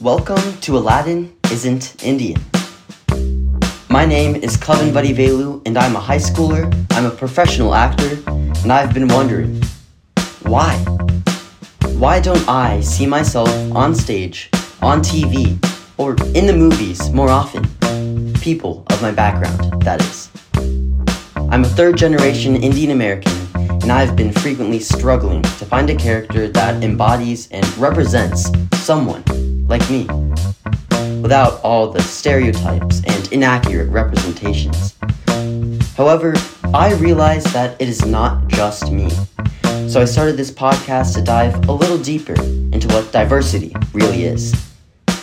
Welcome to Aladdin Isn't Indian. My name is Coven Vadivelu, and I'm a high schooler, I'm a professional actor, and I've been wondering why? Why don't I see myself on stage, on TV, or in the movies more often? People of my background, that is. I'm a third generation Indian American, and I've been frequently struggling to find a character that embodies and represents someone like me, without all the stereotypes and inaccurate representations. However, I realized that it is not just me. So I started this podcast to dive a little deeper into what diversity really is.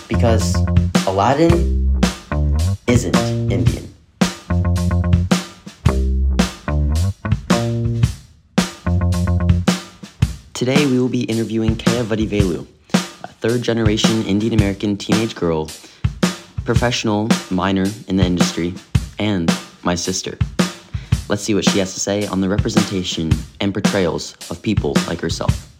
Because Aladdin isn't Indian. Today we will be interviewing Keya Vadivelu, third generation Indian American teenage girl, professional minor in the industry, and my sister. Let's see what she has to say on the representation and portrayals of people like herself.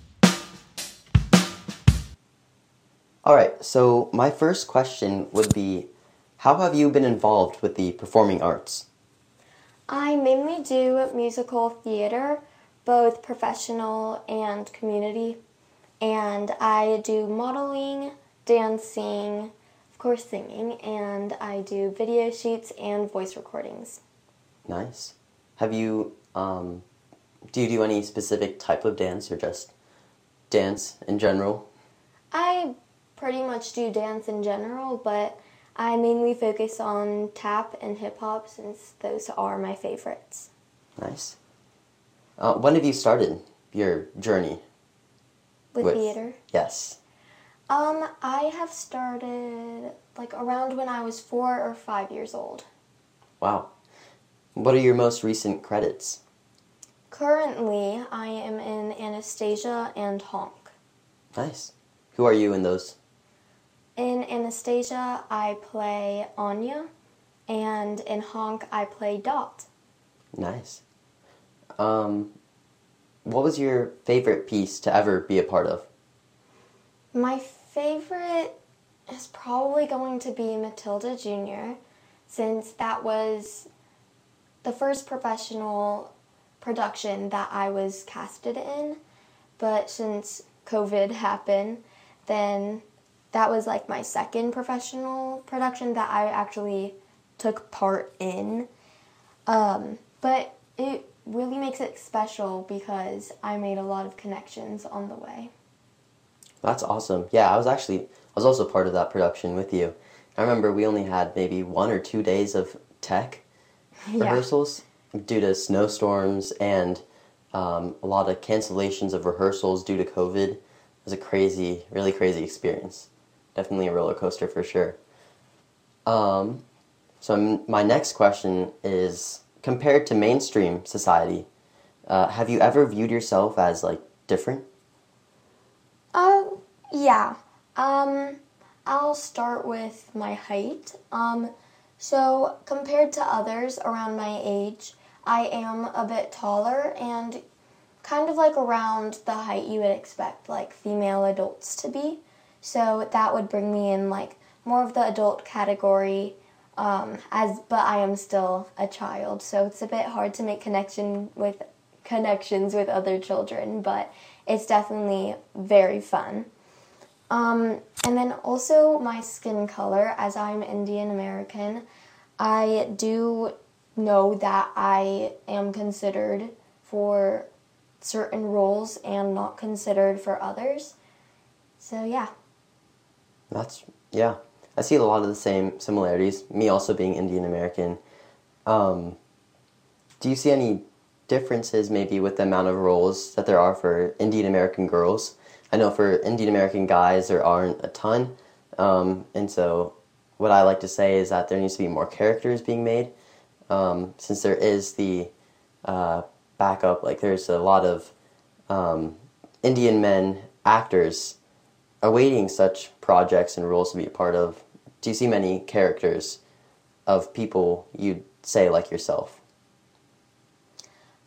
Alright, so my first question would be How have you been involved with the performing arts? I mainly do musical theater, both professional and community. And I do modeling, dancing, of course, singing, and I do video shoots and voice recordings. Nice. Have you, um, do you do any specific type of dance or just dance in general? I pretty much do dance in general, but I mainly focus on tap and hip hop since those are my favorites. Nice. Uh, when have you started your journey? With, With- theater? Yes. Um, I have started like around when I was four or five years old. Wow. What are your most recent credits? Currently, I am in Anastasia and Honk. Nice. Who are you in those? In Anastasia, I play Anya, and in Honk, I play Dot. Nice. Um, what was your favorite piece to ever be a part of? My favorite is probably going to be Matilda Jr., since that was the first professional production that I was casted in. But since COVID happened, then that was like my second professional production that I actually took part in. Um, but it really makes it special because I made a lot of connections on the way. That's awesome. Yeah, I was actually I was also part of that production with you. I remember we only had maybe one or two days of tech Yeah. rehearsals due to snowstorms and um, a lot of cancellations of rehearsals due to COVID. It was a crazy, really crazy experience. Definitely a roller coaster for sure. Um, so my next question is: compared to mainstream society, uh, have you ever viewed yourself as like different? Um, yeah. Um, I'll start with my height. Um, so compared to others around my age, I am a bit taller and kind of like around the height you would expect like female adults to be. So that would bring me in like more of the adult category. Um, as but I am still a child, so it's a bit hard to make connection with connections with other children, but it's definitely very fun. Um, and then also my skin color, as I'm Indian American, I do know that I am considered for certain roles and not considered for others. So yeah. That's yeah. I see a lot of the same similarities. Me also being Indian American. Um, do you see any differences maybe with the amount of roles that there are for Indian American girls? I know for Indian American guys there aren't a ton, um, and so what I like to say is that there needs to be more characters being made, um, since there is the uh, backup. Like there's a lot of um, Indian men actors awaiting such projects and roles to be a part of. Do you see many characters of people you'd say like yourself?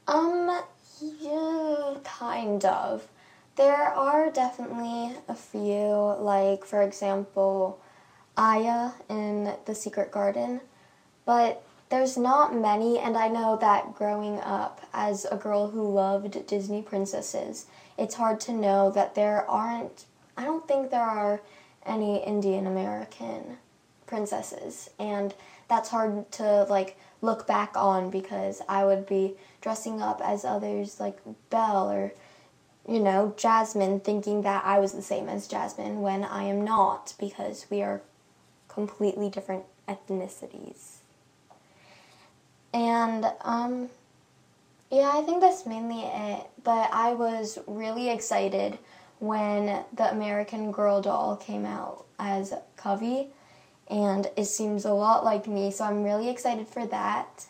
Um, yeah, kind of. There are definitely a few, like, for example, Aya in The Secret Garden, but there's not many, and I know that growing up as a girl who loved Disney princesses, it's hard to know that there aren't, I don't think there are any Indian American princesses, and that's hard to, like, look back on because I would be dressing up as others like Belle or you know, Jasmine thinking that I was the same as Jasmine when I am not because we are completely different ethnicities. And um yeah, I think that's mainly it. But I was really excited when the American Girl doll came out as Kavi and it seems a lot like me, so I'm really excited for that.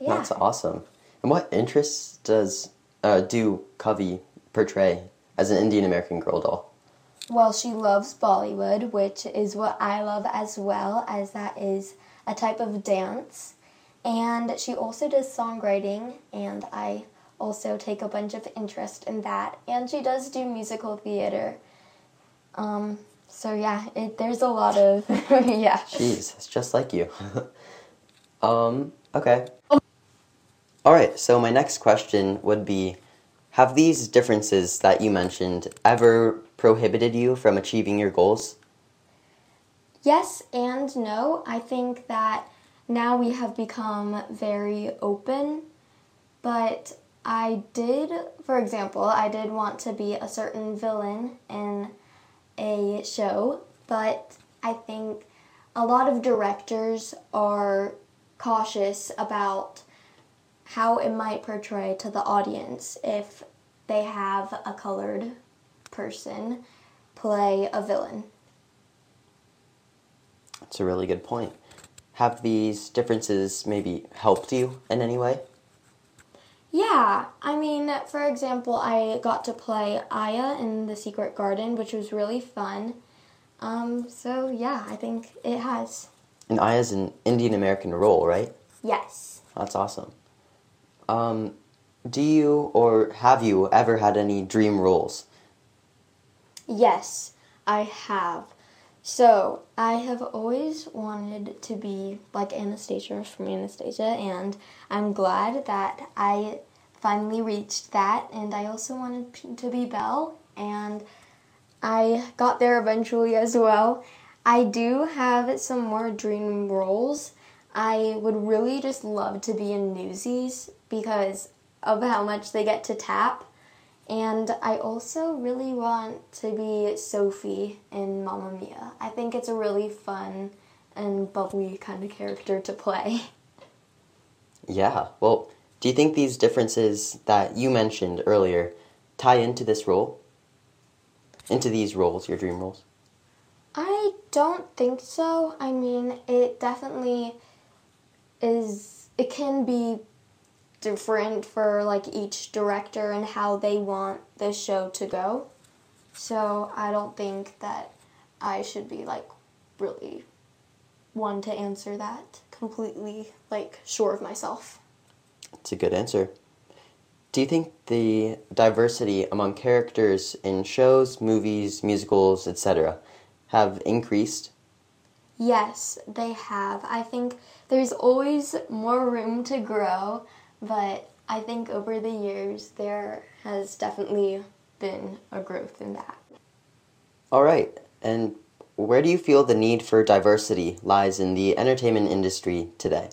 Yeah. That's awesome. And what interests does uh, do Kavi portray as an Indian American girl doll? Well, she loves Bollywood, which is what I love as well, as that is a type of dance. And she also does songwriting, and I also take a bunch of interest in that. And she does do musical theater. Um, so yeah, it, there's a lot of yeah. Jeez, it's just like you. um. Okay. All right. So my next question would be: Have these differences that you mentioned ever prohibited you from achieving your goals? Yes and no. I think that now we have become very open, but I did, for example, I did want to be a certain villain in a show, but I think a lot of directors are cautious about how it might portray to the audience if they have a colored person play a villain. That's a really good point. Have these differences maybe helped you in any way? Yeah, I mean, for example, I got to play Aya in The Secret Garden, which was really fun. Um, so yeah, I think it has. And Aya's an Indian American role, right? Yes. That's awesome. Um, do you or have you ever had any dream roles? Yes, I have. So, I have always wanted to be like Anastasia from Anastasia, and I'm glad that I finally reached that. And I also wanted to be Belle, and I got there eventually as well. I do have some more dream roles. I would really just love to be in Newsies because of how much they get to tap. And I also really want to be Sophie in Mamma Mia. I think it's a really fun and bubbly kind of character to play. Yeah, well, do you think these differences that you mentioned earlier tie into this role? Into these roles, your dream roles? I don't think so. I mean, it definitely is, it can be different for like each director and how they want the show to go. So I don't think that I should be like really one to answer that completely like sure of myself. It's a good answer. Do you think the diversity among characters in shows, movies, musicals, etc., have increased? Yes, they have. I think there's always more room to grow but I think over the years there has definitely been a growth in that. All right. And where do you feel the need for diversity lies in the entertainment industry today?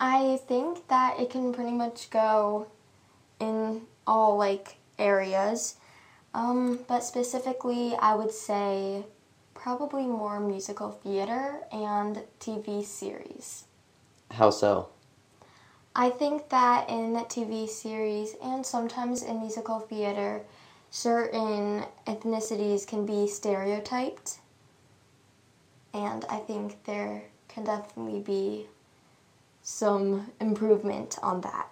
I think that it can pretty much go in all like areas. Um, but specifically, I would say probably more musical theater and TV series. How so? I think that in TV series and sometimes in musical theater, certain ethnicities can be stereotyped. And I think there can definitely be some improvement on that.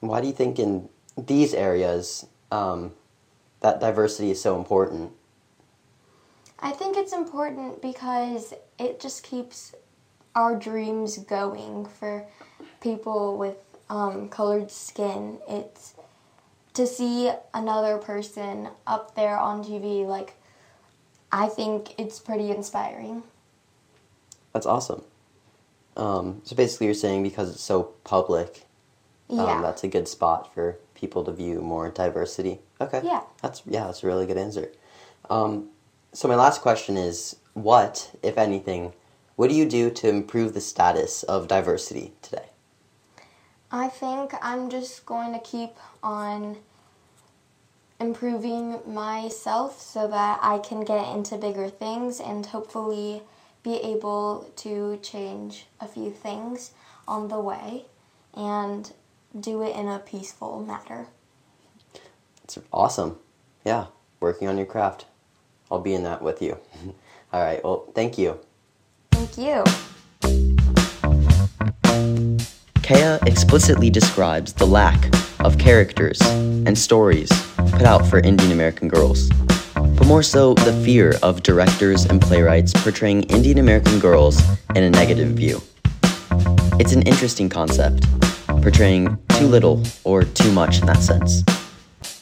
Why do you think in these areas um, that diversity is so important? I think it's important because it just keeps our dreams going for people with um, colored skin. It's to see another person up there on TV, like, I think it's pretty inspiring. That's awesome. Um, so basically, you're saying because it's so public, um, Yeah. that's a good spot for people to view more diversity. Okay. Yeah. That's yeah, that's a really good answer. Um, so my last question is, what, if anything, what do you do to improve the status of diversity today? I think I'm just going to keep on improving myself so that I can get into bigger things and hopefully be able to change a few things on the way and do it in a peaceful manner. It's awesome. Yeah, working on your craft. I'll be in that with you. All right. Well, thank you. Thank you. Keya explicitly describes the lack of characters and stories put out for Indian American girls, but more so the fear of directors and playwrights portraying Indian American girls in a negative view. It's an interesting concept, portraying too little or too much in that sense.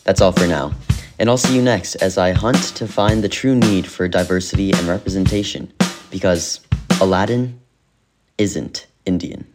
That's all for now, and I'll see you next as I hunt to find the true need for diversity and representation, because Aladdin isn't Indian.